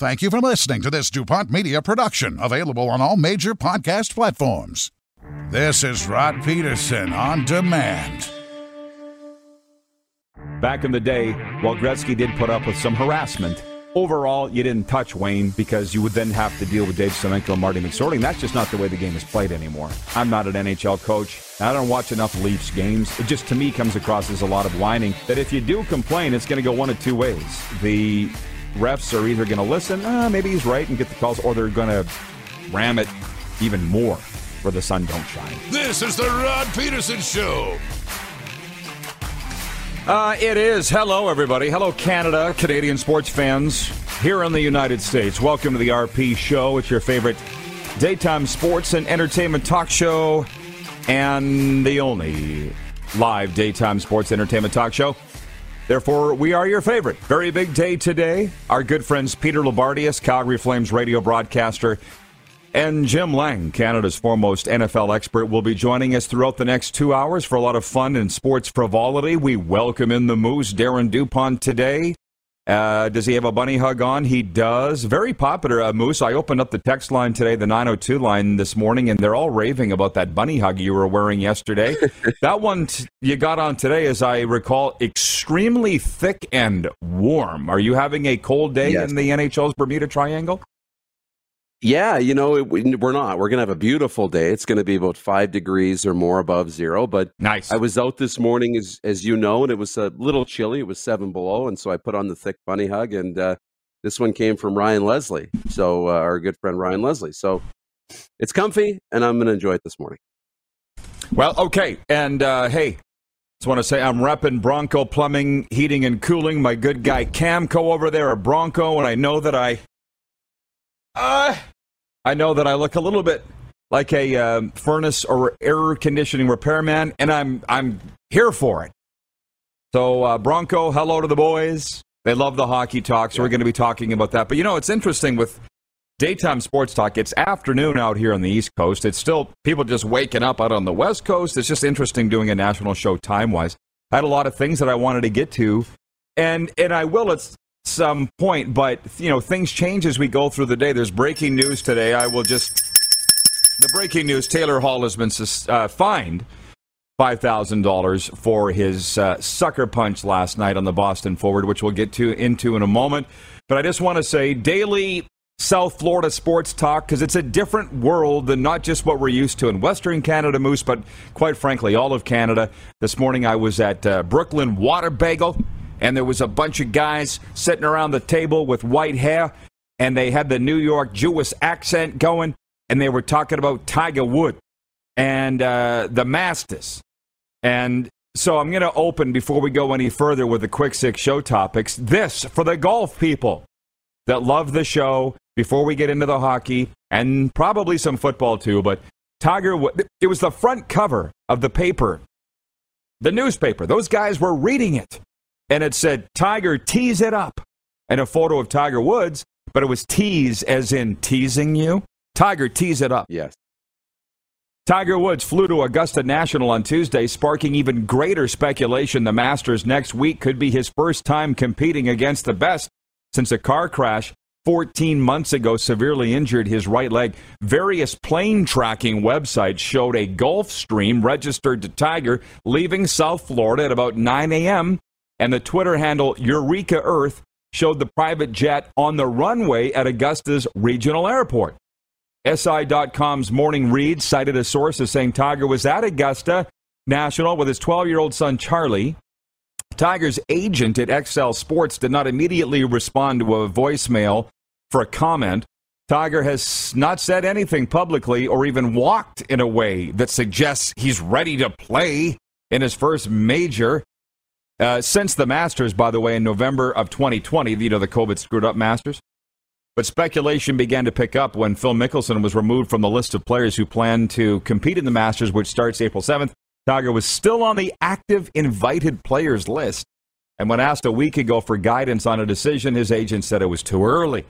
Thank you for listening to this DuPont Media production, available on all major podcast platforms. This is Rod Peterson on demand. Back in the day, while Gretzky did put up with some harassment, overall, you didn't touch Wayne because you would then have to deal with Dave Semenko and Marty McSorley. That's just not the way the game is played anymore. I'm not an NHL coach. I don't watch enough Leafs games. It just, to me, comes across as a lot of whining that if you do complain, it's going to go one of two ways. The refs are either going to listen, ah, maybe he's right, and get the calls, or they're going to ram it even more where the sun don't shine. This is the Rod Peterson Show. Uh, it is. Hello, everybody. Hello, Canada, Canadian sports fans here in the United States. Welcome to the RP Show. It's your favorite daytime sports and entertainment talk show, and the only live daytime sports entertainment talk show. Therefore, we are your favorite. Very big day today. Our good friends Peter Loubardias, Calgary Flames radio broadcaster, and Jim Lang, Canada's foremost NFL expert, will be joining us throughout the next two hours for a lot of fun and sports frivolity. We welcome in the Moose, Darren DuPont, today. Uh, does he have a bunny hug on? He does. Very popular, uh, Moose. I opened up the text line today, the 902 line this morning, and they're all raving about that bunny hug you were wearing yesterday. that one t- you got on today, as I recall, extremely thick and warm. Are you having a cold day Yes. in the NHL's Bermuda Triangle? Yeah, you know, it, we- we're not. We're going to have a beautiful day. It's going to be about five degrees or more above zero. But Nice. I was out this morning, as as you know, and it was a little chilly. It was seven below, and so I put on the thick bunny hug. And uh, this one came from Ryan Leslie, so uh, our good friend Ryan Leslie. So it's comfy, and I'm going to enjoy it this morning. Well, okay. And uh, hey, just want to say I'm repping Bronco Plumbing, Heating, and Cooling. My good guy Camco over there at Bronco, and I know that I, uh, I know that I look a little bit like a um, furnace or air conditioning repairman, and I'm I'm here for it. So uh, Bronco, hello to the boys. They love the hockey talk, so we're going to be talking about that. But you know, it's interesting with daytime sports talk. It's afternoon out here on the East Coast. It's still people just waking up out on the West Coast. It's just interesting doing a national show time wise. I had a lot of things that I wanted to get to, and and I will at some point. But you know, things change as we go through the day. There's breaking news today. I will just the breaking news: Taylor Hall has been uh, fined. $5,000 for his uh, sucker punch last night on the Boston Forward, which we'll get to into in a moment. But I just want to say daily South Florida sports talk because it's a different world than not just what we're used to in Western Canada, Moose, but quite frankly, all of Canada. This morning I was at uh, Brooklyn Water Bagel, and there was a bunch of guys sitting around the table with white hair, and they had the New York Jewish accent going, and they were talking about Tiger Wood and uh, the Masters. And so I'm going to open before we go any further with the quick six show topics. This for the golf people that love the show before we get into the hockey and probably some football too. But Tiger, it was the front cover of the paper, the newspaper. Those guys were reading it. And it said, Tiger, tease it up. And a photo of Tiger Woods, but it was tease as in teasing you. Tiger, tease it up. Yes. Tiger Woods flew to Augusta National on Tuesday, sparking even greater speculation the Masters next week could be his first time competing against the best since a car crash 14 months ago severely injured his right leg. Various plane tracking websites showed a Gulfstream registered to Tiger leaving South Florida at about 9 a.m., and the Twitter handle Eureka Earth showed the private jet on the runway at Augusta's regional airport. SI.com's morning read cited a source as saying Tiger was at Augusta National with his 12 year old son Charlie. Tiger's agent at Excel Sports did not immediately respond to a voicemail for a comment. Tiger has not said anything publicly or even walked in a way that suggests he's ready to play in his first major. Uh, since the Masters, by the way, in November of 2020, you know, the COVID screwed up Masters. But speculation began to pick up when Phil Mickelson was removed from the list of players who plan to compete in the Masters, which starts April 7th. Tiger was still on the active invited players list. And when asked a week ago for guidance on a decision, his agent said it was too early.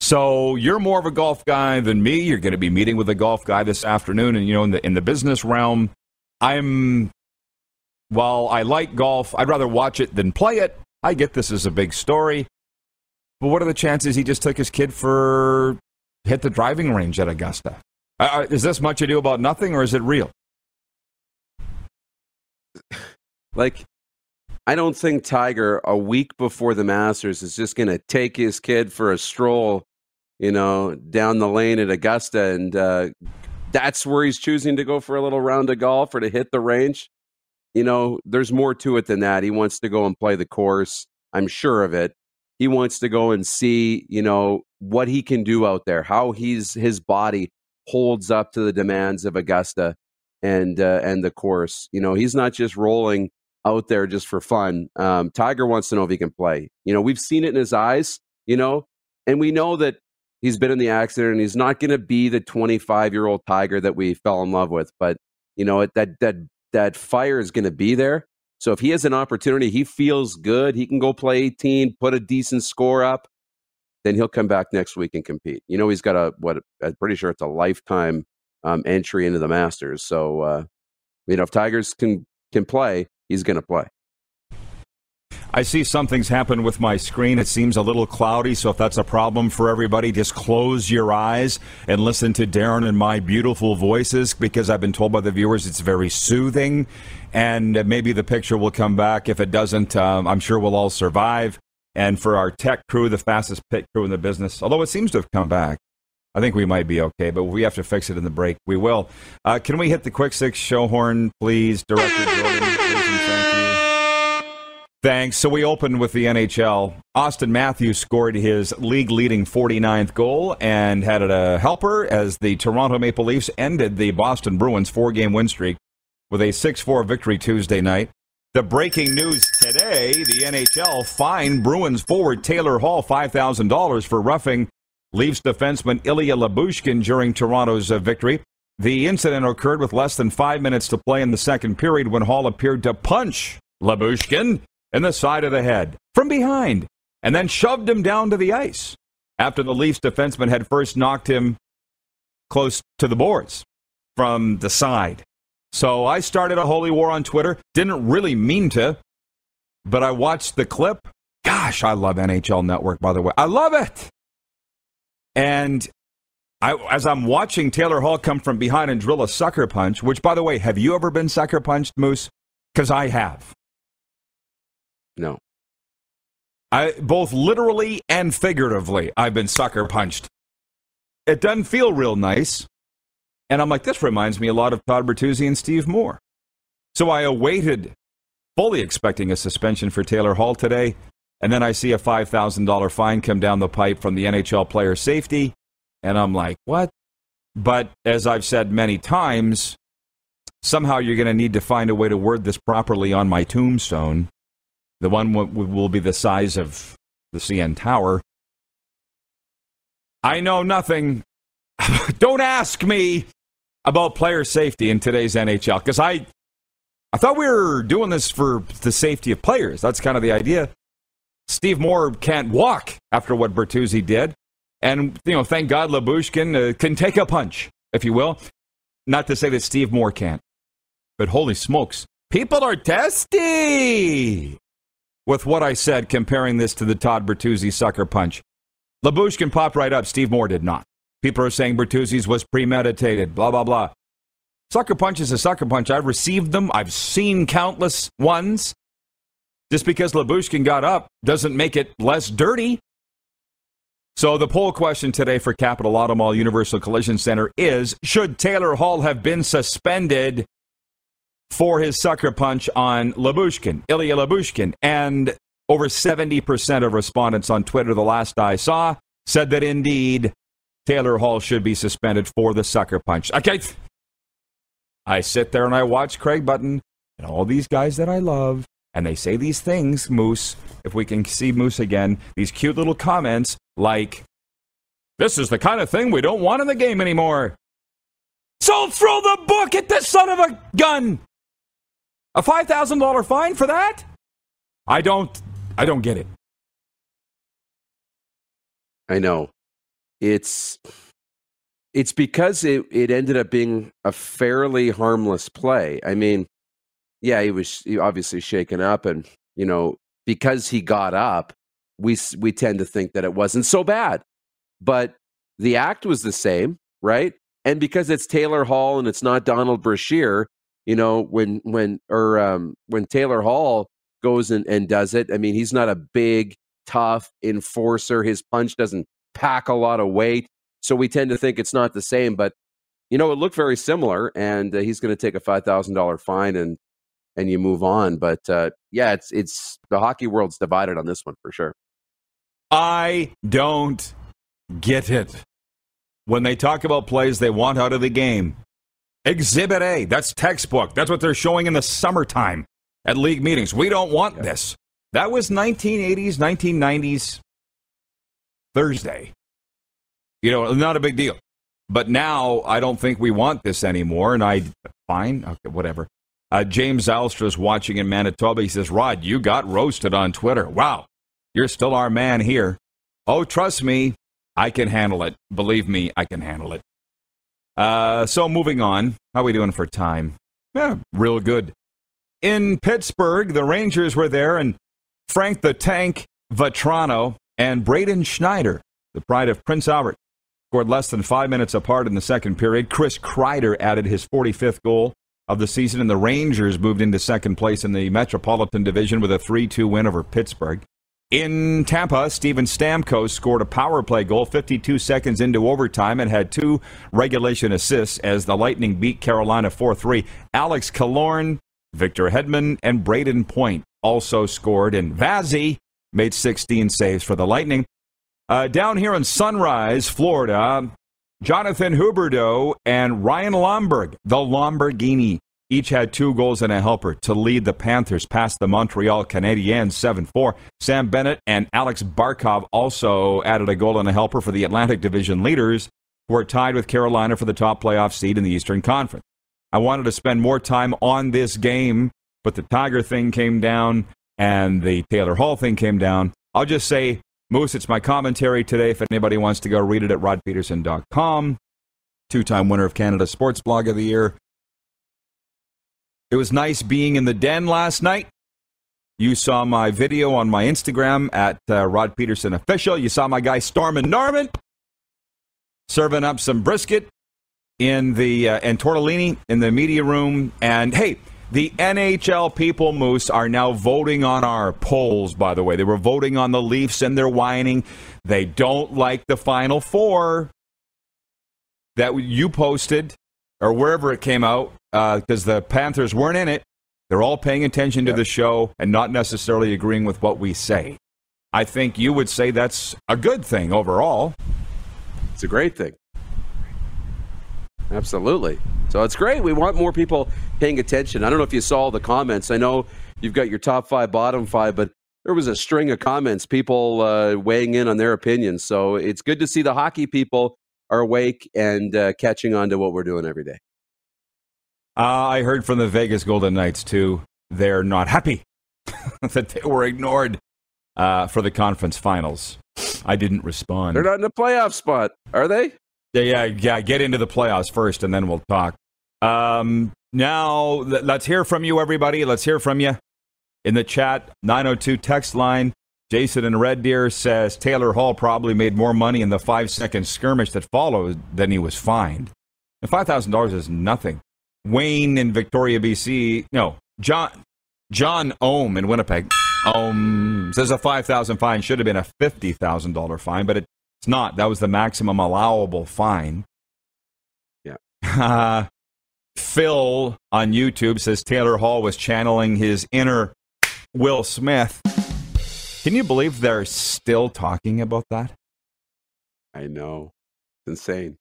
So you're more of a golf guy than me. You're going to be meeting with a golf guy this afternoon. And, you know, in the, in the business realm, I'm, while I like golf, I'd rather watch it than play it. I get this is a big story. But what are the chances he just took his kid for hit the driving range at Augusta? Uh, uh, is this much ado about nothing, or is it real? Like, I don't think Tiger a week before the Masters is just going to take his kid for a stroll, you know, down the lane at Augusta, and uh, that's where he's choosing to go for a little round of golf or to hit the range. You know, there's more to it than that. He wants to go and play the course. I'm sure of it he wants to go and see, you know, what he can do out there, how he's his body holds up to the demands of Augusta and uh, and the course. You know, he's not just rolling out there just for fun. Um, Tiger wants to know if he can play. You know, we've seen it in his eyes. You know, and we know that he's been in the accident and he's not going to be the 25 year old Tiger that we fell in love with. But you know, that that that fire is going to be there. So if he has an opportunity, he feels good, he can go play 18, put a decent score up, then he'll come back next week and compete. You know, he's got a what I'm pretty sure it's a lifetime um, entry into the Masters. So uh, you know, if Tigers can can play, he's going to play. I see something's happened with my screen. It seems a little cloudy, so if that's a problem for everybody, just close your eyes and listen to Darren and my beautiful voices because I've been told by the viewers it's very soothing. And maybe the picture will come back. If it doesn't, um, I'm sure we'll all survive. And for our tech crew, the fastest pit crew in the business, although it seems to have come back, I think we might be okay, but we have to fix it in the break. We will. Uh, can we hit the quick six show horn, please, Director Jordan? Thanks. So we opened with the NHL. Auston Matthews scored his league leading 49th goal and had a helper as the Toronto Maple Leafs ended the Boston Bruins four game win streak with a 6 4 victory Tuesday night. The breaking news today the NHL fined Bruins forward Taylor Hall $5,000 for roughing Leafs defenseman Ilya Lyubushkin during Toronto's uh, victory. The incident occurred with less than five minutes to play in the second period when Hall appeared to punch Lyubushkin in the side of the head from behind and then shoved him down to the ice after the Leafs defenseman had first knocked him close to the boards from the side. So I started a holy war on Twitter. Didn't really mean to, but I watched the clip. Gosh, I love NHL Network, by the way. I love it. And I, as I'm watching Taylor Hall come from behind and drill a sucker punch, which, by the way, have you ever been sucker punched, Moose? Because I have. No. I both literally and figuratively, I've been sucker punched. It doesn't feel real nice. And I'm like, this reminds me a lot of Todd Bertuzzi and Steve Moore. So I awaited, fully expecting a suspension for Taylor Hall today. And then I see a $5,000 fine come down the pipe from the NHL player safety. And I'm like, what? But as I've said many times, somehow you're going to need to find a way to word this properly on my tombstone. The one will be the size of the CN Tower. I know nothing. Don't ask me about player safety in today's NHL because I, I thought we were doing this for the safety of players. That's kind of the idea. Steve Moore can't walk after what Bertuzzi did, and you know, thank God Lyubushkin uh, can take a punch, if you will. Not to say that Steve Moore can't, but holy smokes, people are testy with what I said comparing this to the Todd Bertuzzi sucker punch. Lyubushkin popped right up. Steve Moore did not. People are saying Bertuzzi's was premeditated, blah, blah, blah. Sucker punch is a sucker punch. I've received them. I've seen countless ones. Just because Lyubushkin got up doesn't make it less dirty. So the poll question today for Capital Auto Mall Universal Collision Center is, should Taylor Hall have been suspended for his sucker punch on Lyubushkin, Ilya Lyubushkin. And over 70% of respondents on Twitter, the last I saw, said that indeed Taylor Hall should be suspended for the sucker punch. Okay. I sit there and I watch Craig Button and all these guys that I love, and they say these things, Moose, if we can see Moose again, these cute little comments like, This is the kind of thing we don't want in the game anymore. So throw the book at this son of a gun. A $5,000 fine for that? I don't I don't get it. I know. It's it's because it, it ended up being a fairly harmless play. I mean, yeah, he was obviously shaken up, and you know, because he got up, we we tend to think that it wasn't so bad. But the act was the same, right? And because it's Taylor Hall and it's not Donald Brashear, you know, when when or um, when Taylor Hall goes and, and does it, I mean, he's not a big, tough enforcer. His punch doesn't pack a lot of weight. So we tend to think it's not the same, but you know, it looked very similar, and uh, he's going to take a five thousand dollar fine, and and you move on. But uh, yeah, it's it's the hockey world's divided on this one for sure. I don't get it when they talk about plays they want out of the game. Exhibit A, that's textbook. That's what they're showing in the summertime at league meetings. We don't want yeah. this. That was 1980s, 1990s Thursday. You know, not a big deal. But now I don't think we want this anymore. And I, fine, okay, whatever. Uh, James Alstra is watching in Manitoba. He says, Rod, you got roasted on Twitter. Wow, you're still our man here. Oh, trust me, I can handle it. Believe me, I can handle it. Uh, so moving on, how are we doing for time? Yeah, real good. In Pittsburgh, the Rangers were there, and Frank the Tank Vatrano and Braden Schneider, the pride of Prince Albert, scored less than five minutes apart in the second period. Chris Kreider added his 45th goal of the season, and the Rangers moved into second place in the Metropolitan Division with a 3 2 win over Pittsburgh. In Tampa, Steven Stamkos scored a power play goal 52 seconds into overtime and had two regulation assists as the Lightning beat Carolina 4 3. Alex Killorn, Victor Hedman, and Brayden Point also scored, and Vazzy made 16 saves for the Lightning. Uh, down here in Sunrise, Florida, Jonathan Huberdeau and Ryan Lomberg, the Lamborghini, each had two goals and a helper to lead the Panthers past the Montreal Canadiens 7 4. Sam Bennett and Alex Barkov also added a goal and a helper for the Atlantic Division leaders, who are tied with Carolina for the top playoff seed in the Eastern Conference. I wanted to spend more time on this game, but the Tiger thing came down and the Taylor Hall thing came down. I'll just say Moose, it's my commentary today. If anybody wants to go read it at rodpeterson.com. Two time winner of Canada Sports Blog of the Year. It was nice being in the den last night. You saw my video on my Instagram at uh, Rod Peterson Official. You saw my guy Stormin Norman serving up some brisket in the uh, and tortellini in the media room. And hey, the NHL people, Moose, are now voting on our polls, by the way. They were voting on the Leafs and they're whining. They don't like the Final Four that you posted or wherever it came out because uh, the Panthers weren't in it. They're all paying attention to the show and not necessarily agreeing with what we say. I think you would say that's a good thing overall. It's a great thing. Absolutely. So it's great. We want more people paying attention. I don't know if you saw the comments. I know you've got your top five, bottom five, but there was a string of comments, people uh, weighing in on their opinions. So it's good to see the hockey people are awake and uh, catching on to what we're doing every day. Uh, I heard from the Vegas Golden Knights too. They're not happy that they were ignored uh, for the conference finals. I didn't respond. They're not in the playoff spot, are they? Yeah, yeah, yeah. Get into the playoffs first, and then we'll talk. Um, now, let's hear from you, everybody. Let's hear from you in the chat. 902 text line. Jason in Red Deer says Taylor Hall probably made more money in the five second skirmish that followed than he was fined. And $5,000 is nothing. Wayne in Victoria, BC. No, John John Ohm in Winnipeg. Ohm says a 5000 fine should have been a $50,000 fine, but it it's not. That was the maximum allowable fine. Yeah. Uh, Phil on YouTube says Taylor Hall was channeling his inner Will Smith. Can you believe they're still talking about that? I know. It's insane.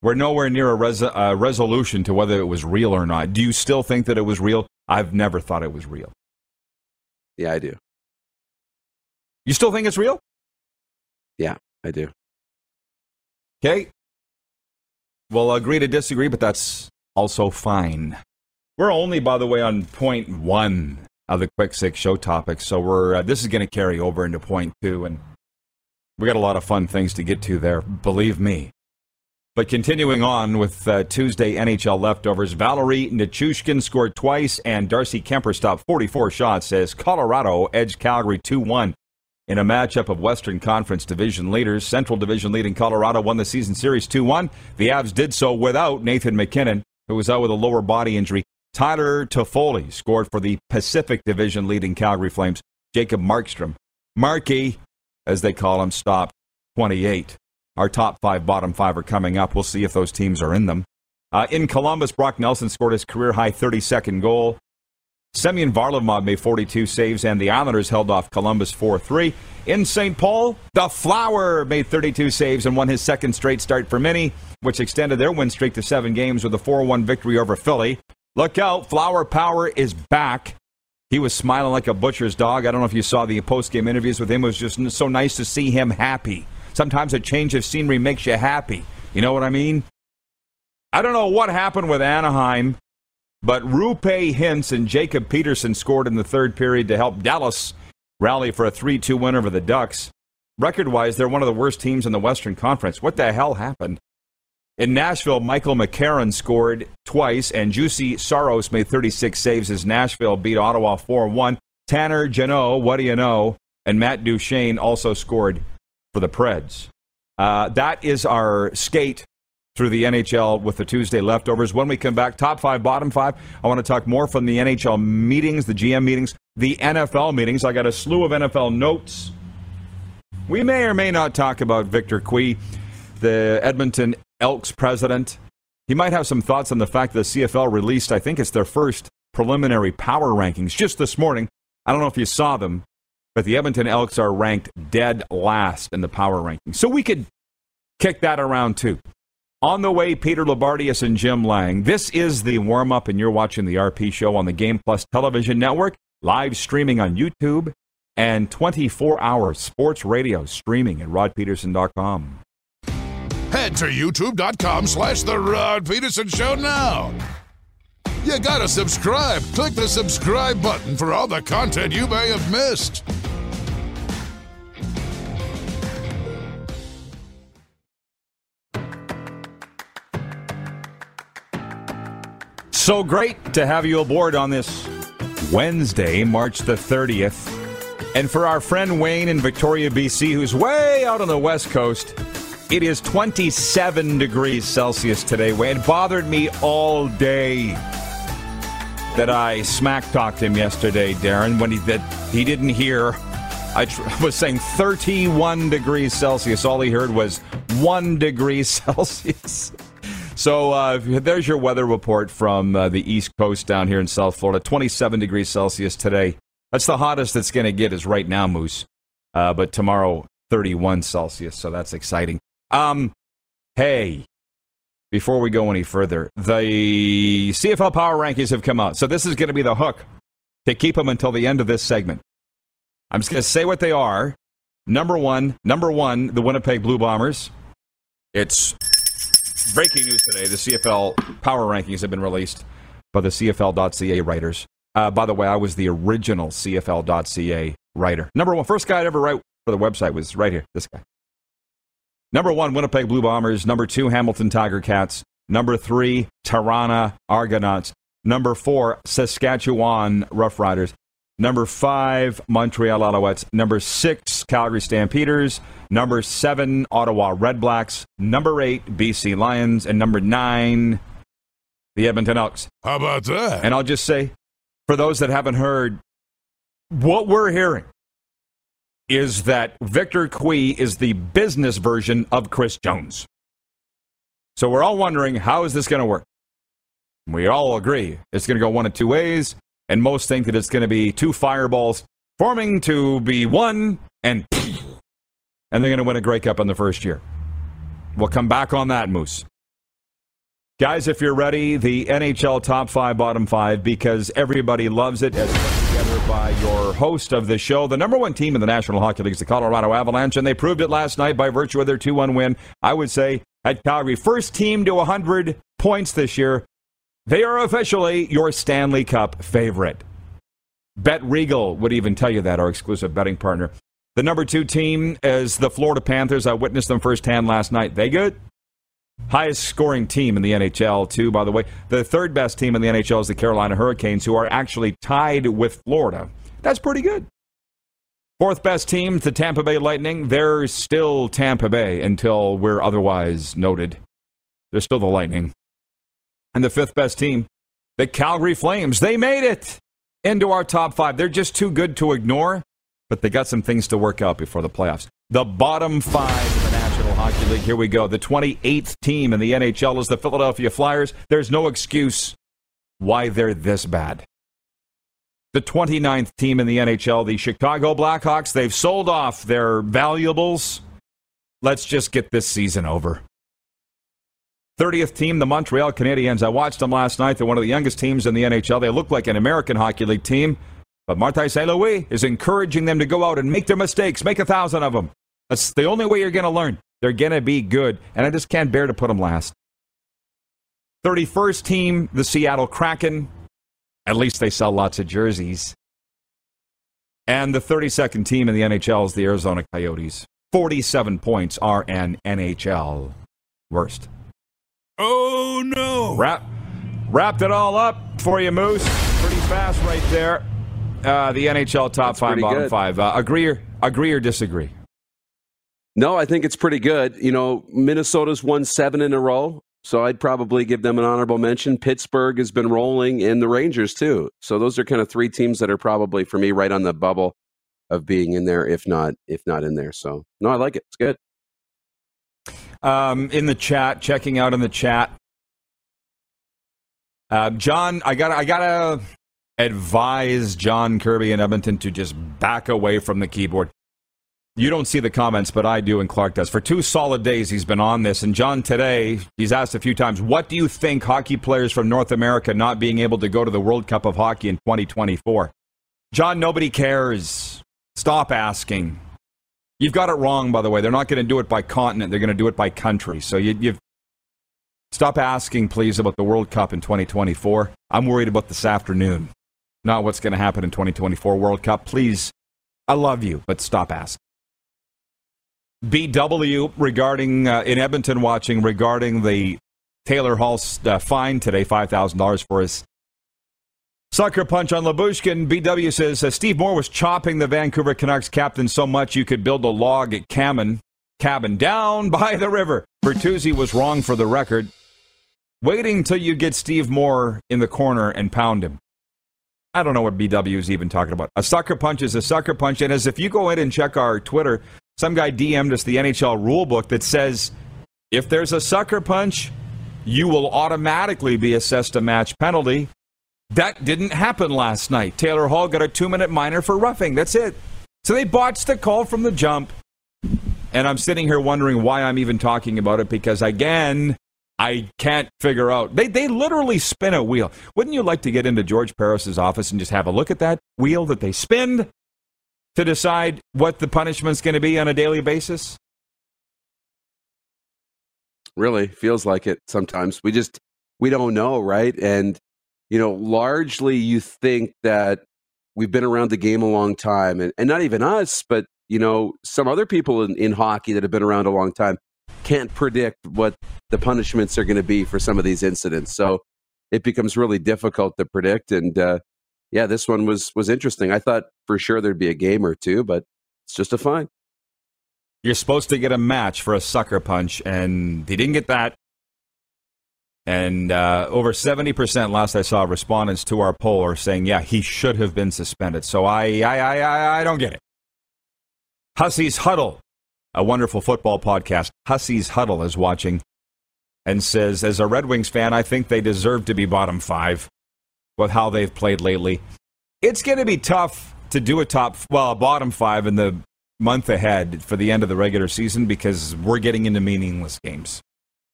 We're nowhere near a res- uh, resolution to whether it was real or not. Do you still think that it was real? I've never thought it was real. Yeah, I do. You still think it's real? Yeah, I do. Okay. We'll agree to disagree, but that's also fine. We're only, by the way, on point one of the quick six show topics, so we're uh, this is going to carry over into point two, and we got a lot of fun things to get to there. Believe me. But continuing on with uh, Tuesday NHL leftovers, Valeri Nichushkin scored twice, and Darcy Kuemper stopped 44 shots as Colorado edged Calgary 2 1 in a matchup of Western Conference division leaders. Central Division leading Colorado won the season series 2 1. The Avs did so without Nathan MacKinnon, who was out with a lower body injury. Tyler Toffoli scored for the Pacific Division leading Calgary Flames. Jacob Markstrom, Marky, as they call him, stopped 28. Our top five, bottom five are coming up. We'll see if those teams are in them. Uh, in Columbus, Brock Nelson scored his career high 32nd goal. Semyon Varlamov made 42 saves, and the Islanders held off Columbus 4 3. In St. Paul, the Flower made 32 saves and won his second straight start for Mini, which extended their win streak to seven games with a 4 1 victory over Philly. Look out, Flower Power is back. He was smiling like a butcher's dog. I don't know if you saw the post game interviews with him. It was just so nice to see him happy. Sometimes a change of scenery makes you happy. You know what I mean? I don't know what happened with Anaheim, but Roope Hintz and Jacob Peterson scored in the third period to help Dallas rally for a 3 2 win over the Ducks. Record wise, they're one of the worst teams in the Western Conference. What the hell happened? In Nashville, Michael McCarron scored twice, and Juuse Saros made 36 saves as Nashville beat Ottawa 4 1. Tanner Jeannot, what do you know? And Matt Duchene also scored for the Preds. Uh, that is our skate through the NHL with the Tuesday leftovers. When we come back, top five, bottom five, I want to talk more from the NHL meetings, the GM meetings, the NFL meetings. I got a slew of NFL notes. We may or may not talk about Victor Cui, the Edmonton Elks president. He might have some thoughts on the fact that the CFL released, I think it's their first preliminary power rankings just this morning. I don't know if you saw them, but the Edmonton Elks are ranked dead last in the power rankings. So we could kick that around too. On the way, Peter Loubardias and Jim Lang. This is the warm up, and you're watching the RP show on the Game Plus television network, live streaming on YouTube, and 24 hour sports radio streaming at rodpeterson.com. Head to youtube.com slash The Rod Peterson Show now. You gotta subscribe. Click the subscribe button for all the content you may have missed. So great to have you aboard on this Wednesday, March the 30th. And for our friend Wayne in Victoria, BC, who's way out on the West Coast, it is 27 degrees Celsius today. It bothered me all day that I smack talked him yesterday, Darren, when he that he didn't hear. I tr- was saying 31 degrees Celsius. All he heard was one degree Celsius. So uh, there's your weather report from uh, the East Coast down here in South Florida. 27 degrees Celsius today. That's the hottest it's going to get is right now, Moose. Uh, but tomorrow, 31 Celsius. So that's exciting. Um, hey, before we go any further, the CFL Power Rankings have come out. So this is going to be the hook to keep them until the end of this segment. I'm just going to say what they are. Number one, number one, the Winnipeg Blue Bombers. It's breaking news today. The CFL Power Rankings have been released by the CFL.ca writers. Uh, by the way, I was the original CFL.ca writer. Number one, first guy to ever write for the website was right here, this guy. Number one, Winnipeg Blue Bombers. Number two, Hamilton Tiger Cats. Number three, Toronto Argonauts. Number four, Saskatchewan Roughriders. Number five, Montreal Alouettes. Number six, Calgary Stampeders. Number seven, Ottawa Redblacks. Number eight, BC Lions. And number nine, the Edmonton Elks. How about that? And I'll just say, for those that haven't heard, what we're hearing is that Victor Cui is the business version of Chris Jones. So we're all wondering, how is this going to work? We all agree it's going to go one of two ways, and most think that it's going to be two fireballs forming to be one, and and they're going to win a Grey Cup in the first year. We'll come back on that, Moose. Guys, if you're ready, the NHL top five, bottom five, because everybody loves it. As- together by your host of the show. The number one team in the National Hockey League is the Colorado Avalanche, and they proved it last night by virtue of their 2 1 win. I would say at Calgary, first team to 100 points this year. They are officially your Stanley Cup favorite. Bet Regal would even tell you that, our exclusive betting partner. The number two team is the Florida Panthers. I witnessed them firsthand last night. They good? Highest scoring team in the NHL, too, by the way. The third best team in the NHL is the Carolina Hurricanes, who are actually tied with Florida. That's pretty good. Fourth best team, the Tampa Bay Lightning. They're still Tampa Bay until we're otherwise noted. They're still the Lightning. And the fifth best team, the Calgary Flames. They made it into our top five. They're just too good to ignore, but they got some things to work out before the playoffs. The bottom five National Hockey League. Here we go. The 28th team in the NHL is the Philadelphia Flyers. There's no excuse why they're this bad. The 29th team in the NHL, the Chicago Blackhawks, they've sold off their valuables. Let's just get this season over. 30th team, the Montreal Canadiens. I watched them last night. They're one of the youngest teams in the NHL. They look like an American Hockey League team. But Martin St. Louis is encouraging them to go out and make their mistakes, make a thousand of them. That's the only way you're going to learn. They're going to be good, and I just can't bear to put them last. 31st team, the Seattle Kraken. At least they sell lots of jerseys. And the 32nd team in the NHL is the Arizona Coyotes. 47 points are an NHL worst. Oh no! Wrap, wrapped it all up for you, Moose. Pretty fast right there. Uh, the NHL top That's five, bottom good. five. Uh, agree or agree or disagree? No, I think it's pretty good. You know, Minnesota's won seven in a row, so I'd probably give them an honorable mention. Pittsburgh has been rolling, and the Rangers too. So those are kind of three teams that are probably for me right on the bubble of being in there, if not if not in there. So no, I like it. It's good. Um, in the chat, checking out in the chat. Uh, John, I got I gotta advise John Kirby and Edmonton to just back away from the keyboard. You don't see the comments, but I do, and Clark does. For two solid days, he's been on this. And John, today, he's asked a few times, what do you think hockey players from North America not being able to go to the World Cup of Hockey in 2024? John, nobody cares. Stop asking. You've got it wrong, by the way. They're not going to do it by continent. They're going to do it by country. So you, you've stop asking, please, about the World Cup in 2024. I'm worried about this afternoon, not what's going to happen in 2024 World Cup. Please, I love you, but stop asking. BW regarding uh, in Edmonton watching regarding the Taylor Hall uh, fine today, five thousand dollars for his Sucker punch on Lyubushkin. BW says uh, Steve Moore was chopping the Vancouver Canucks captain so much you could build a log at cabin, cabin down by the river. Bertuzzi was wrong for the record. Waiting till you get Steve Moore in the corner and pound him. I don't know what BW is even talking about. A sucker punch is a sucker punch. And as if you go in and check our Twitter, some guy DM'd us the NHL rule book that says if there's a sucker punch, you will automatically be assessed a match penalty. That didn't happen last night. Taylor Hall got a two minute minor for roughing. That's it. So they botched the call from the jump. And I'm sitting here wondering why I'm even talking about it because, again, I can't figure out. They, they literally spin a wheel. Wouldn't you like to get into George Parros's office and just have a look at that wheel that they spin to decide what the punishment's going to be on a daily basis? Really feels like it sometimes. We just we don't know, right? And you know, largely you think that we've been around the game a long time, and, and not even us, but you know, some other people in, in hockey that have been around a long time can't predict what the punishments are going to be for some of these incidents. So it becomes really difficult to predict. And uh, yeah, this one was was interesting. I thought for sure there'd be a game or two, but it's just a fine. You're supposed to get a match for a sucker punch, and they didn't get that. And uh, over 70% last I saw respondents to our poll are saying, yeah, he should have been suspended. So I, I, I, I, I don't get it. Hussey's Huddle, a wonderful football podcast. Hussey's Huddle is watching and says, as a Red Wings fan, I think they deserve to be bottom five with how they've played lately. It's going to be tough to do a top, well, a bottom five in the month ahead for the end of the regular season because we're getting into meaningless games.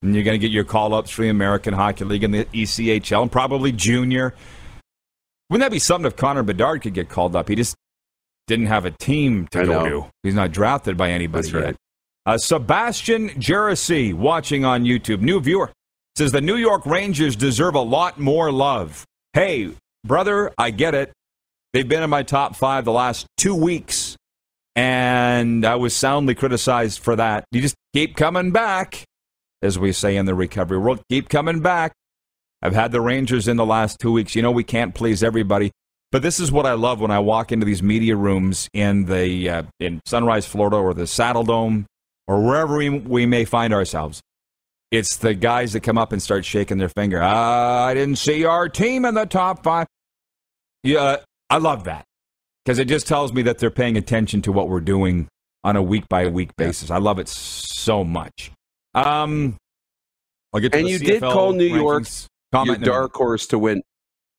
And you're going to get your call ups for the American Hockey League and the ECHL and probably junior. Wouldn't that be something if Connor Bedard could get called up? He just didn't have a team to I go know. to. He's not drafted by anybody right. yet. Uh, Sebastian Jersey, watching on YouTube, new viewer, says the New York Rangers deserve a lot more love. Hey, brother, I get it. They've been in my top five the last two weeks, and I was soundly criticized for that. You just keep coming back, as we say in the recovery world. Keep coming back. I've had the Rangers in the last two weeks. You know, we can't please everybody. But this is what I love when I walk into these media rooms in the uh, in Sunrise, Florida, or the Saddledome, or wherever we, we may find ourselves. It's the guys that come up and start shaking their finger. "Ah, I didn't see our team in the top five. Yeah, I love that because it just tells me that they're paying attention to what we're doing on a week by week basis. I love it so much. Um, I'll get to And the you did call New York Your comment in a minute. dark horse to win.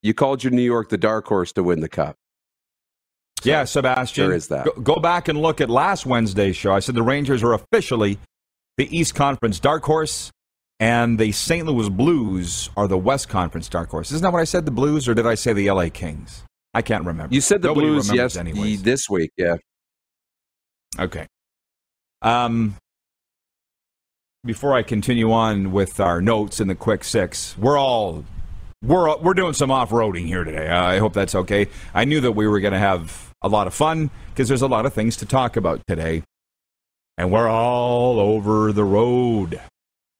You called your New York the dark horse to win the cup. Yeah, Sebastian. there is that. Go, go back and look at last Wednesday's show. I said the Rangers are officially the East Conference dark horse, and the St. Louis Blues are the West Conference dark horse. Isn't that what I said? The Blues, or did I say the LA Kings? I can't remember. You said the Nobody Blues, yes, anyways. this week, yeah. Okay. Um, before I continue on with our notes in the quick six, we're all we're we're doing some off roading here today. Uh, I hope that's okay. I knew that we were going to have a lot of fun because there's a lot of things to talk about today, and we're all over the road.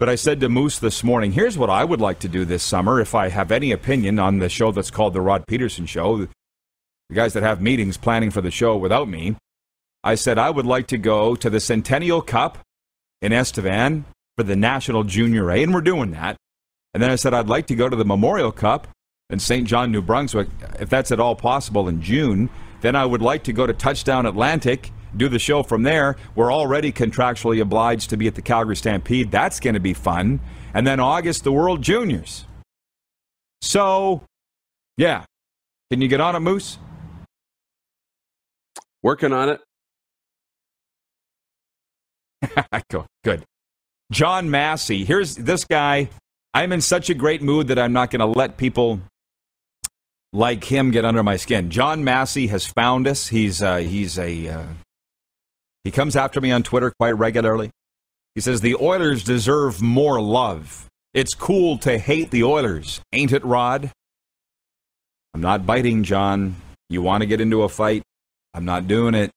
But I said to Moose this morning, here's what I would like to do this summer if I have any opinion on the show that's called the Rod Peterson Show. The guys that have meetings planning for the show without me. I said I would like to go to the Centennial Cup in Estevan for the National Junior A, and we're doing that. And then I said I'd like to go to the Memorial Cup in St. John, New Brunswick, if that's at all possible in June. Then I would like to go to Touchdown Atlantic, do the show from there. We're already contractually obliged to be at the Calgary Stampede. That's going to be fun. And then August, the World Juniors. So, yeah. Can you get on it, Moose? Working on it. Good. John Massey. Here's this guy. I'm in such a great mood that I'm not going to let people like him get under my skin. John Massey has found us. He's uh, he's a uh, he comes after me on Twitter quite regularly. He says the Oilers deserve more love. It's cool to hate the Oilers, ain't it, Rod? I'm not biting, John. You want to get into a fight? I'm not doing it.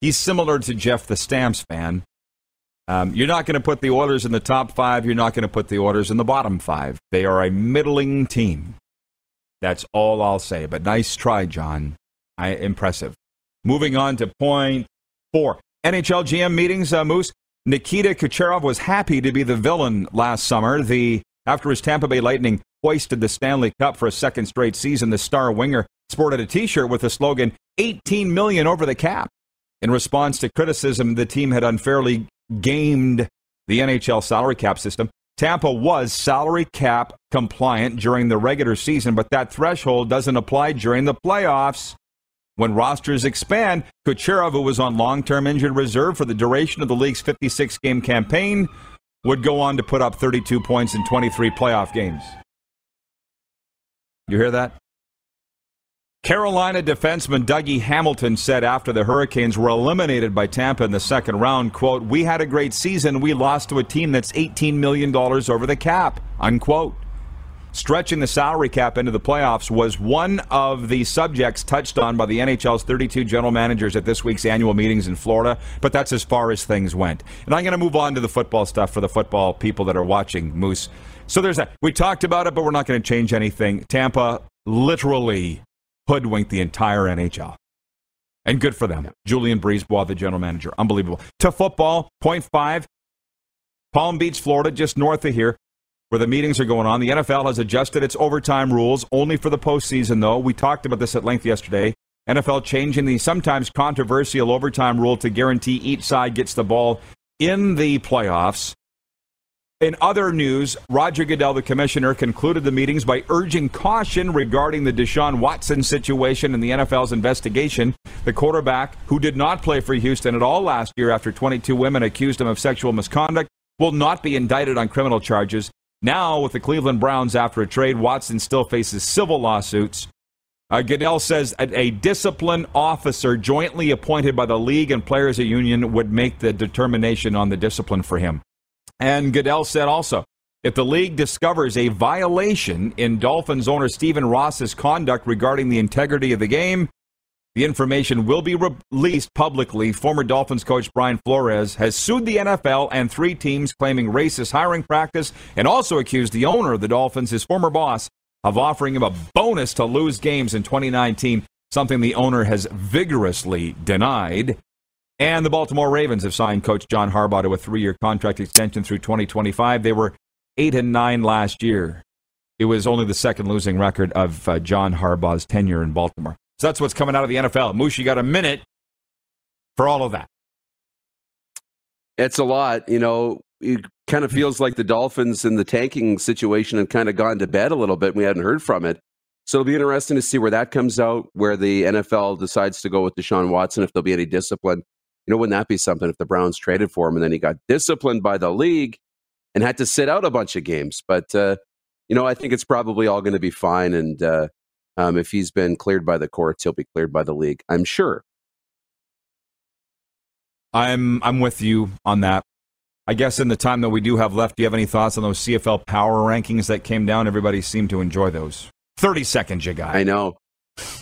He's similar to Jeff the Stamps fan. Um, you're not going to put the Oilers in the top five. You're not going to put the Oilers in the bottom five. They are a middling team. That's all I'll say. But nice try, John. I, impressive. Moving on to point four. NHL GM meetings, uh, Moose. Nikita Kucherov was happy to be the villain last summer. The after his Tampa Bay Lightning hoisted the Stanley Cup for a second straight season, the star winger sported a T-shirt with the slogan "18 million over the cap." In response to criticism, the team had unfairly gamed the NHL salary cap system. Tampa was salary cap compliant during the regular season, but that threshold doesn't apply during the playoffs. When rosters expand, Kucherov, who was on long term injured reserve for the duration of the league's 56 game campaign, would go on to put up 32 points in 23 playoff games. You hear that? Carolina defenseman Dougie Hamilton said after the Hurricanes were eliminated by Tampa in the second round, quote, "We had a great season. We lost to a team that's 18 million dollars over the cap." Unquote. Stretching the salary cap into the playoffs was one of the subjects touched on by the NHL's 32 general managers at this week's annual meetings in Florida, but that's as far as things went. And I'm going to move on to the football stuff for the football people that are watching Moose. So there's that. We talked about it, but we're not going to change anything. Tampa literally hoodwinked the entire NHL. And good for them. Julien BriseBois, the general manager. Unbelievable. To football, point five. Palm Beach, Florida, just north of here, where the meetings are going on. The NFL has adjusted its overtime rules only for the postseason, though. We talked about this at length yesterday. NFL changing the sometimes controversial overtime rule to guarantee each side gets the ball in the playoffs. In other news, Roger Goodell, the commissioner, concluded the meetings by urging caution regarding the Deshaun Watson situation and the NFL's investigation. The quarterback, who did not play for Houston at all last year after 22 women accused him of sexual misconduct, will not be indicted on criminal charges. Now, with the Cleveland Browns after a trade, Watson still faces civil lawsuits. Uh, Goodell says a, a discipline officer jointly appointed by the league and players' union would make the determination on the discipline for him. And Goodell said also, if the league discovers a violation in Dolphins owner Stephen Ross's conduct regarding the integrity of the game, the information will be released publicly. Former Dolphins coach Brian Flores has sued the NFL and three teams claiming racist hiring practice and also accused the owner of the Dolphins, his former boss, of offering him a bonus to lose games in 2019, something the owner has vigorously denied. And the Baltimore Ravens have signed coach John Harbaugh to a three-year contract extension through 2025. They were 8 and 9 last year. It was only the second losing record of uh, John Harbaugh's tenure in Baltimore. So that's what's coming out of the NFL. Moosh, you got a minute for all of that. It's a lot. You know, it kind of feels like the Dolphins in the tanking situation have kind of gone to bed a little bit. And we hadn't heard from it. So it'll be interesting to see where that comes out, where the NFL decides to go with Deshaun Watson, if there'll be any discipline. You know, wouldn't that be something if the Browns traded for him and then he got disciplined by the league and had to sit out a bunch of games? But, uh, you know, I think it's probably all going to be fine. And uh, um, if he's been cleared by the courts, he'll be cleared by the league, I'm sure. I'm I'm with you on that. I guess in the time that we do have left, do you have any thoughts on those CFL power rankings that came down? Everybody seemed to enjoy those. 30 seconds, you got. I know.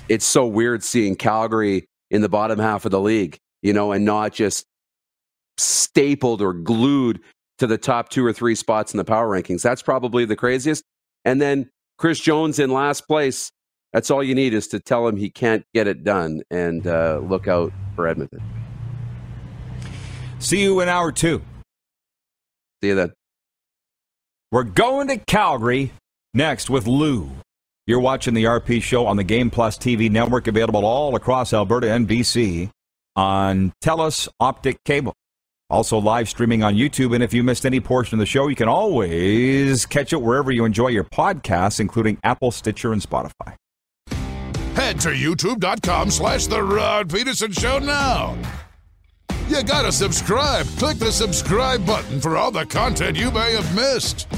It's so weird seeing Calgary in the bottom half of the league, you know, and not just stapled or glued to the top two or three spots in the power rankings. That's probably the craziest. And then Chris Jones in last place that's all you need is to tell him he can't get it done and uh, look out for Edmonton. See you in hour two. See you then. We're going to Calgary next with Lou. You're watching the RP show on the Game Plus TV network, available all across Alberta and BC on TELUS Optic Cable. Also live streaming on YouTube. And if you missed any portion of the show, you can always catch it wherever you enjoy your podcasts, including Apple, Stitcher, and Spotify. Head to youtube.com slash The Rod Pedersen Show now. You gotta subscribe. Click the subscribe button for all the content you may have missed.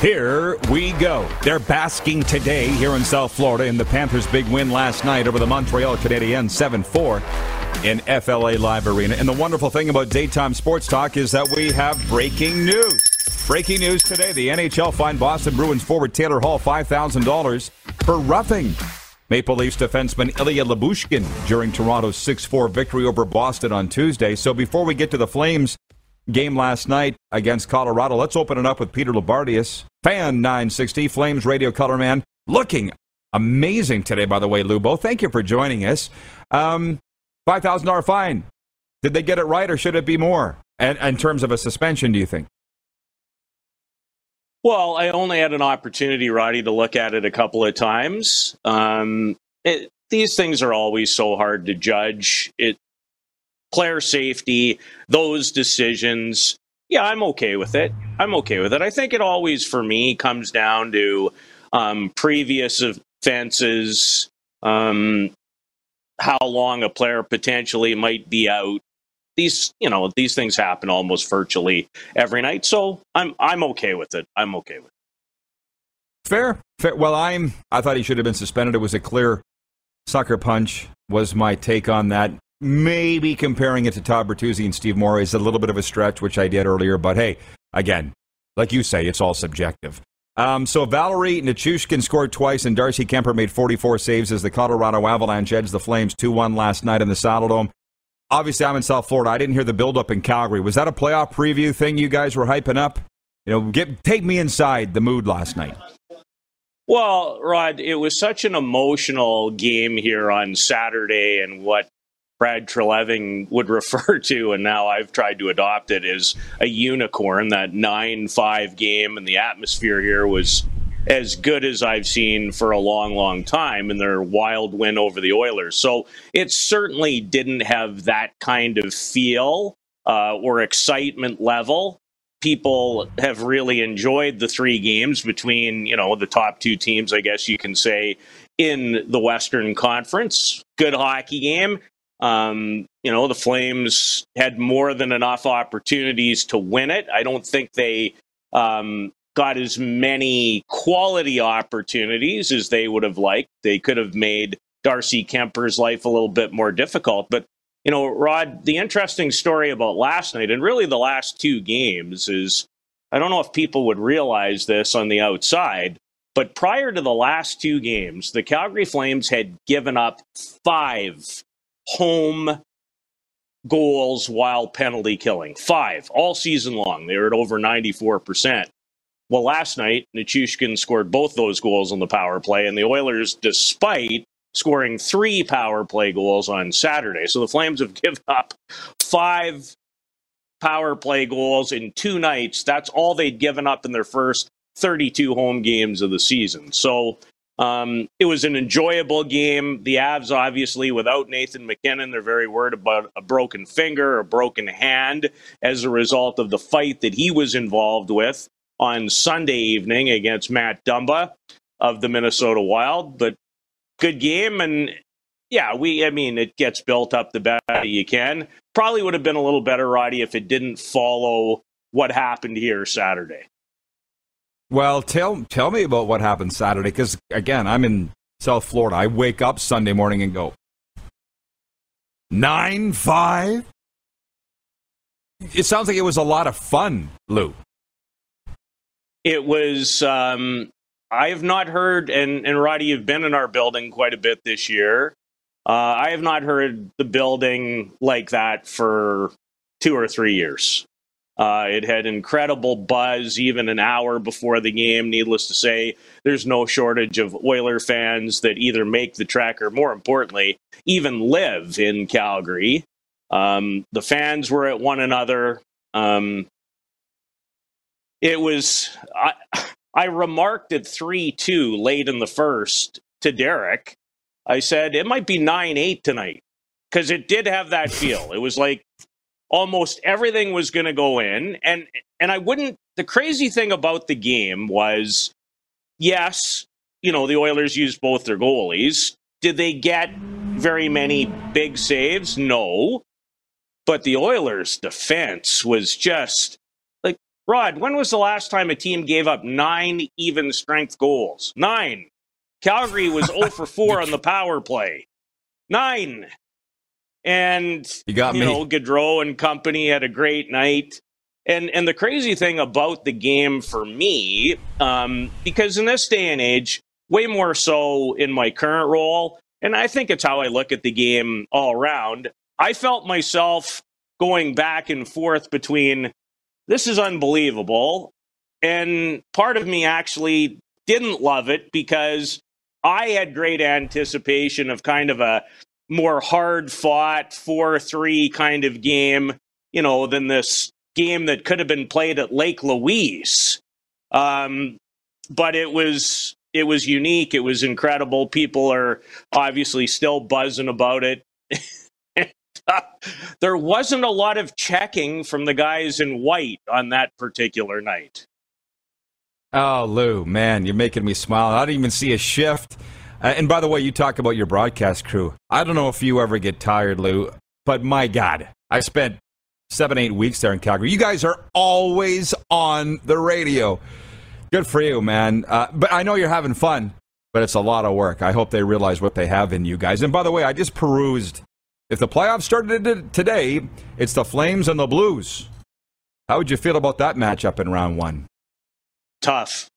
Here we go. They're basking today here in South Florida in the Panthers' big win last night over the Montreal Canadiens 7 4 in FLA Live Arena. And the wonderful thing about daytime sports talk is that we have breaking news. Breaking news today the NHL fined Boston Bruins forward Taylor Hall $5,000 for roughing Maple Leafs defenseman Ilya Lyubushkin during Toronto's 6 4 victory over Boston on Tuesday. So before we get to the Flames game last night against Colorado, let's open it up with Peter Loubardias, fan 960, Flames radio color man, looking amazing today, by the way, Lubo. Thank you for joining us. Um, $5,000 fine. Did they get it right or should it be more? And in terms of a suspension, do you think? Well, I only had an opportunity, Roddy, to look at it a couple of times. Um, it, these things are always so hard to judge. It player safety, those decisions. Yeah, I'm okay with it. I'm okay with it. I think it always, for me, comes down to um, previous offenses, um, how long a player potentially might be out. These, you know, these things happen almost virtually every night. So I'm I'm okay with it. I'm okay with it. Fair. Fair. Well, I'm. I thought he should have been suspended. It was a clear sucker punch. Was my take on that. Maybe comparing it to Todd Bertuzzi and Steve Moore is a little bit of a stretch, which I did earlier. But hey, again, like you say, it's all subjective. Um, so Valeri Nichushkin scored twice, and Darcy Kuemper made 44 saves as the Colorado Avalanche edged the Flames 2-1 last night in the Saddledome. Obviously, I'm in South Florida. I didn't hear the build-up in Calgary. Was that a playoff preview thing you guys were hyping up? You know, get take me inside the mood last night. Well, Rod, it was such an emotional game here on Saturday, and what Brad Treliving would refer to, and now I've tried to adopt it, is a unicorn. That 9 5 game, and the atmosphere here was as good as I've seen for a long, long time in their wild win over the Oilers. So it certainly didn't have that kind of feel uh, or excitement level. People have really enjoyed the three games between, you know, the top two teams, I guess you can say, in the Western Conference. Good hockey game. Um, you know, the Flames had more than enough opportunities to win it. I don't think they um, got as many quality opportunities as they would have liked. They could have made Darcy Kuemper's life a little bit more difficult. But, you know, Rod, the interesting story about last night and really the last two games is I don't know if people would realize this on the outside, but prior to the last two games, the Calgary Flames had given up five home goals while penalty killing. Five all season long. They were at over 94%. Well, last night, Nichushkin scored both those goals on the power play, and the Oilers, despite scoring three power play goals on Saturday. So the Flames have given up five power play goals in two nights. That's all they'd given up in their first 32 home games of the season. So um, it was an enjoyable game. The Avs, obviously, without Nathan MacKinnon, they're very worried about a broken finger, a broken hand as a result of the fight that he was involved with on Sunday evening against Matt Dumba of the Minnesota Wild. But good game. And yeah, we, I mean, it gets built up the best you can. Probably would have been a little better, Roddy, if it didn't follow what happened here Saturday. Well, tell tell me about what happened Saturday because again, I'm in South Florida. I wake up Sunday morning and go nine five. It sounds like it was a lot of fun, Lou. It was. Um, I have not heard, and and Roddy, you've been in our building quite a bit this year. Uh, I have not heard the building like that for two or three years. Uh, it had incredible buzz even an hour before the game. Needless to say, there's no shortage of Oiler fans that either make the trek or, more importantly, even live in Calgary. Um, the fans were at one another. Um, it was, I, I remarked at 3 2 late in the first to Derek. I said, it might be 9 8 tonight because it did have that feel. It was like almost everything was going to go in and and I wouldn't the crazy thing about the game was yes, you know, the Oilers used both their goalies. Did they get very many big saves? No. But the Oilers defense was just like Rod, when was the last time a team gave up 9 even strength goals? 9. Calgary was 0 for 4 on the power play. 9. And you got you me. know, Gaudreau and company had a great night. And and the crazy thing about the game for me, um, because in this day and age, way more so in my current role, and I think it's how I look at the game all around. I felt myself going back and forth between this is unbelievable, and part of me actually didn't love it because I had great anticipation of kind of a more hard fought 4 3 kind of game, you know, than this game that could have been played at Lake Louise. Um, but it was it was unique. It was incredible. People are obviously still buzzing about it. there wasn't a lot of checking from the guys in white on that particular night. Oh, Lou, man, you're making me smile. I didn't even see a shift. Uh, and by the way, you talk about your broadcast crew. I don't know if you ever get tired, Lou, but my God, I spent seven, eight weeks there in Calgary. You guys are always on the radio. Good for you, man. Uh, but I know you're having fun, but it's a lot of work. I hope they realize what they have in you guys. And by the way, I just perused. If the playoffs started today, it's the Flames and the Blues. How would you feel about that matchup in round one? Tough.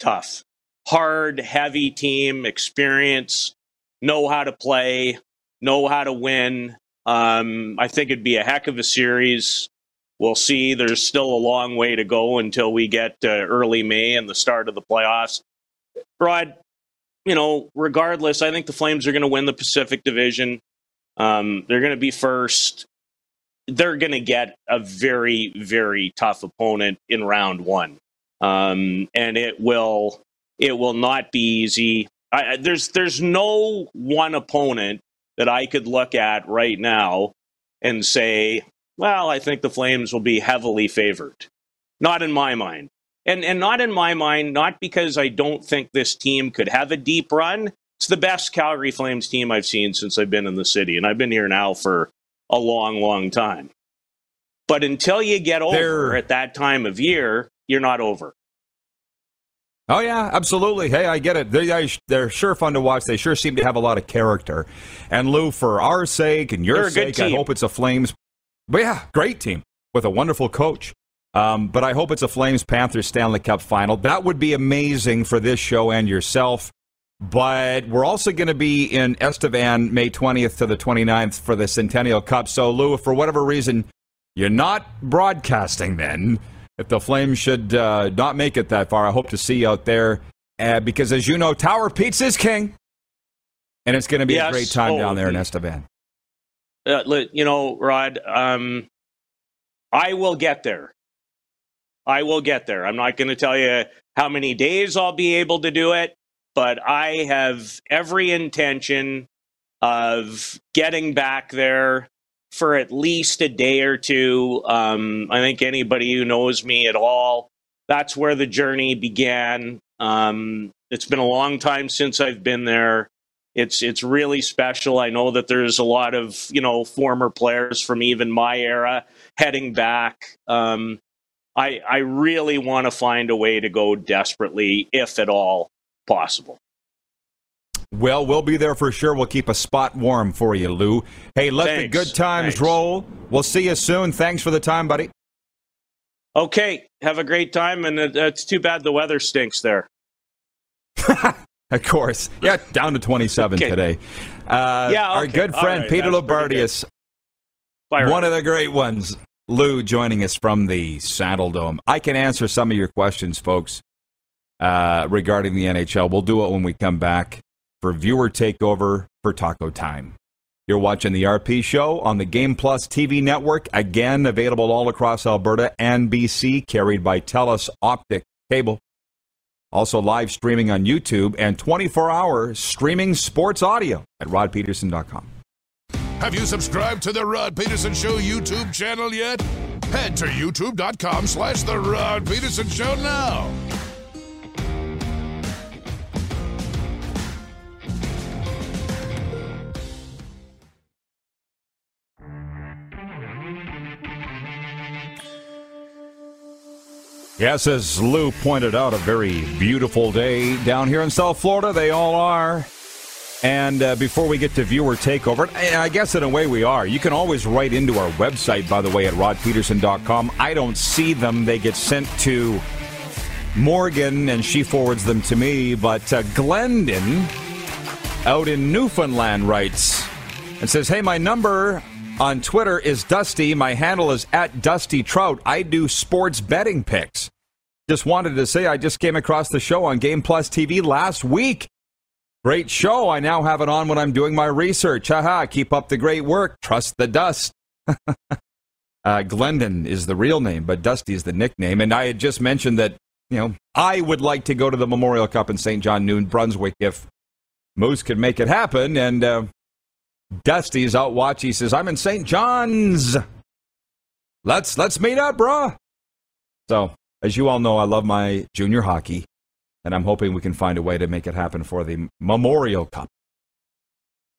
Tough hard, heavy team, experience, know how to play, know how to win. Um, I think it'd be a heck of a series. We'll see. There's still a long way to go until we get early May and the start of the playoffs. Rod, you know, regardless, I think the Flames are going to win the Pacific Division. Um, they're going to be first. They're going to get a very, very tough opponent in round one. Um, and it will it will not be easy. I, there's there's no one opponent that I could look at right now and say, well, I think the Flames will be heavily favored. Not in my mind. And and not in my mind, not because I don't think this team could have a deep run. It's the best Calgary Flames team I've seen since I've been in the city, and I've been here now for a long, long time. But until you get over They're- at that time of year, you're not over. Oh yeah, absolutely. Hey, I get it. They, they're sure fun to watch. They sure seem to have a lot of character. And Lou, for our sake and your They're a good sake, I hope it's a Flames. But yeah, great team with a wonderful coach. Um, but I hope it's a Flames Panthers Stanley Cup final. That would be amazing for this show and yourself. But we're also going to be in Estevan May 20th to the 29th for the Centennial Cup. So, Lou, if for whatever reason you're not broadcasting then, if the Flames should uh, not make it that far, I hope to see you out there. Uh, because as you know, Tower Pizza is king. And it's going to be Yes. a great time Oh, down there in mm. Estevan. uh, you know, Rod, um, I will get there. I will get there. I'm not going to tell you how many days I'll be able to do it, but I have every intention of getting back there for at least a day or two. Um, I think anybody who knows me at all, that's where the journey began. Um, it's been a long time since I've been there it's it's really special. I know that there's a lot of you know former players from even my era heading back. Um, I I really want to find a way to go desperately, if at all possible. Well, we'll be there for sure. We'll keep a spot warm for you, Lou. Hey, let the Thanks. good times Thanks. roll. We'll see you soon. Thanks for the time, buddy. Okay, have a great time, and it's too bad the weather stinks there. Of course. Yeah, down to 27 Okay. today. Uh, Yeah, Our good friend right, Peter Loubardias, one of the great ones. Lou joining us from the Saddledome. I can answer some of your questions, folks, uh, regarding the NHL. We'll do it when we come back for viewer takeover for Taco Time. You're watching the RP show on the Game Plus TV network, again available all across Alberta and BC, carried by TELUS Optic Cable. Also live streaming on YouTube and 24 hour streaming sports audio at rodpedersen.com. Have you subscribed to the Rod Pedersen Show YouTube channel yet? Head to youtube.com slash the Rod Pedersen Show now. Yes, as Lou pointed out, a very beautiful day down here in South Florida. They all are. And uh, before we get to viewer takeover, I guess in a way we are. You can always write into our website, by the way, at rodpedersen.com. I don't see them. They get sent to Morgan, and she forwards them to me. But uh, Glendon out in Newfoundland writes and says, Hey, my number on Twitter is Dusty. My handle is at Dusty Trout. I do sports betting picks. Just wanted to say I just came across the show on Game Plus TV last week. Great show. I now have it on when I'm doing my research. Haha, keep up the great work. Trust the dust. uh, Glendon is the real name, but Dusty is the nickname. And I had just mentioned that, you know, I would like to go to the Memorial Cup in St. John, New Brunswick if Moose could make it happen. And uh, Dusty's out watching. He says, I'm in St. John's. Let's let's meet up, bruh. So, as you all know, I love my junior hockey, and I'm hoping we can find a way to make it happen for the Memorial Cup.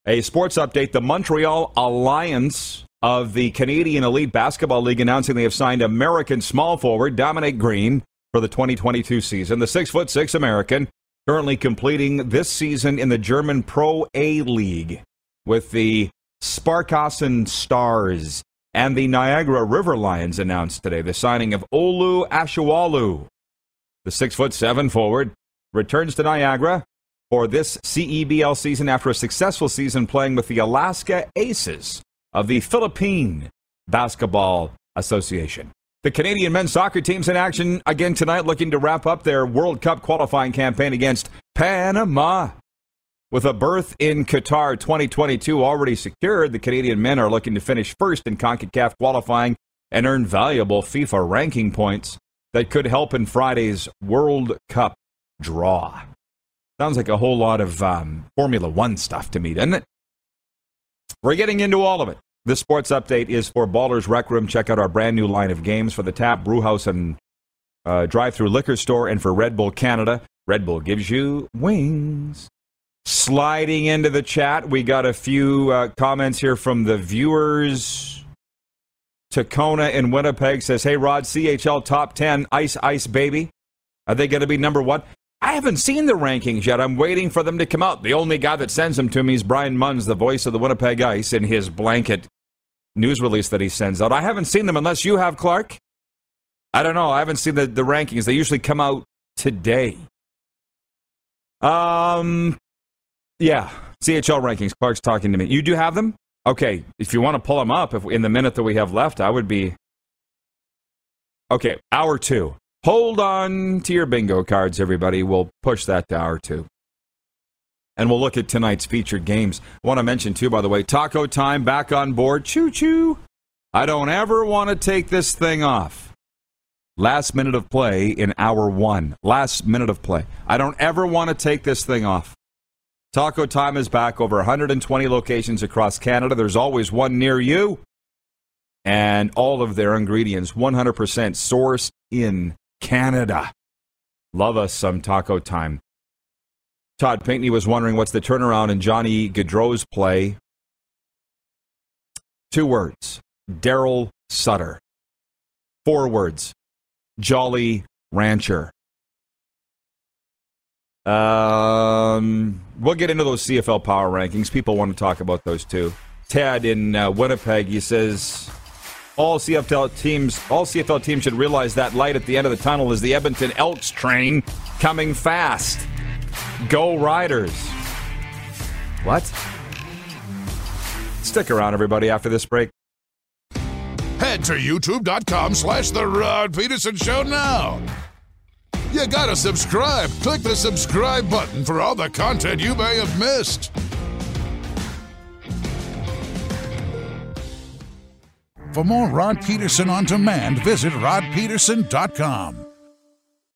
A sports update the Montreal Alliance of the Canadian Elite Basketball League announcing they have signed American small forward Dominic Green for the 2022 season. The six foot six American currently completing this season in the German Pro A League with the Sparkassen Stars and the Niagara River Lions announced today the signing of Olu Ashaolu. The six foot seven forward returns to Niagara for this CEBL season after a successful season playing with the Alaska Aces of the Philippine Basketball Association. The Canadian men's soccer team's in action again tonight, looking to wrap up their World Cup qualifying campaign against Panama. With a berth in Qatar 2022 already secured, the Canadian men are looking to finish first in CONCACAF qualifying and earn valuable FIFA ranking points that could help in Friday's World Cup draw. Sounds like a whole lot of um, Formula One stuff to me, doesn't it? We're getting into all of it. This sports update is for Ballers Rec Room. Check out our brand new line of games for the Tap Brewhouse and uh, drive-through liquor store, and for Red Bull Canada. Red Bull gives you wings. Sliding into the chat, we got a few uh, comments here from the viewers. Tacona in Winnipeg says, Hey, Rod, CHL top 10, Ice Ice Baby. Are they going to be number one? I haven't seen the rankings yet. I'm waiting for them to come out. The only guy that sends them to me is Brian Munns, the voice of the Winnipeg Ice, in his blanket news release that he sends out. I haven't seen them unless you have, Clark. I don't know. I haven't seen the, the rankings. They usually come out today. Um, yeah, CHL rankings. Clark's talking to me. You do have them? Okay, if you want to pull them up, if in the minute that we have left, I would be. Okay, hour two. Hold on to your bingo cards, everybody. We'll push that to hour two. And we'll look at tonight's featured games. I want to mention, too, by the way, Taco Time back on board. Choo choo. I don't ever want to take this thing off. Last minute of play in hour one. Last minute of play. I don't ever want to take this thing off. Taco Time is back over 120 locations across Canada. There's always one near you. And all of their ingredients 100% sourced in Canada. Love us some Taco Time. Todd Pinkney was wondering what's the turnaround in Johnny Gaudreau's play. Two words Darryl Sutter. Four words Jolly Rancher. Um, we'll get into those CFL power rankings. People want to talk about those too. Ted in uh, Winnipeg, he says all CFL teams, all CFL teams should realize that light at the end of the tunnel is the Edmonton Elks train coming fast. Go Riders. What? Stick around, everybody, after this break. Head to youtube.com slash The Rod Pedersen Show now. You gotta subscribe. Click the subscribe button for all the content you may have missed. For more Rod Pedersen on demand, visit rodpedersen.com.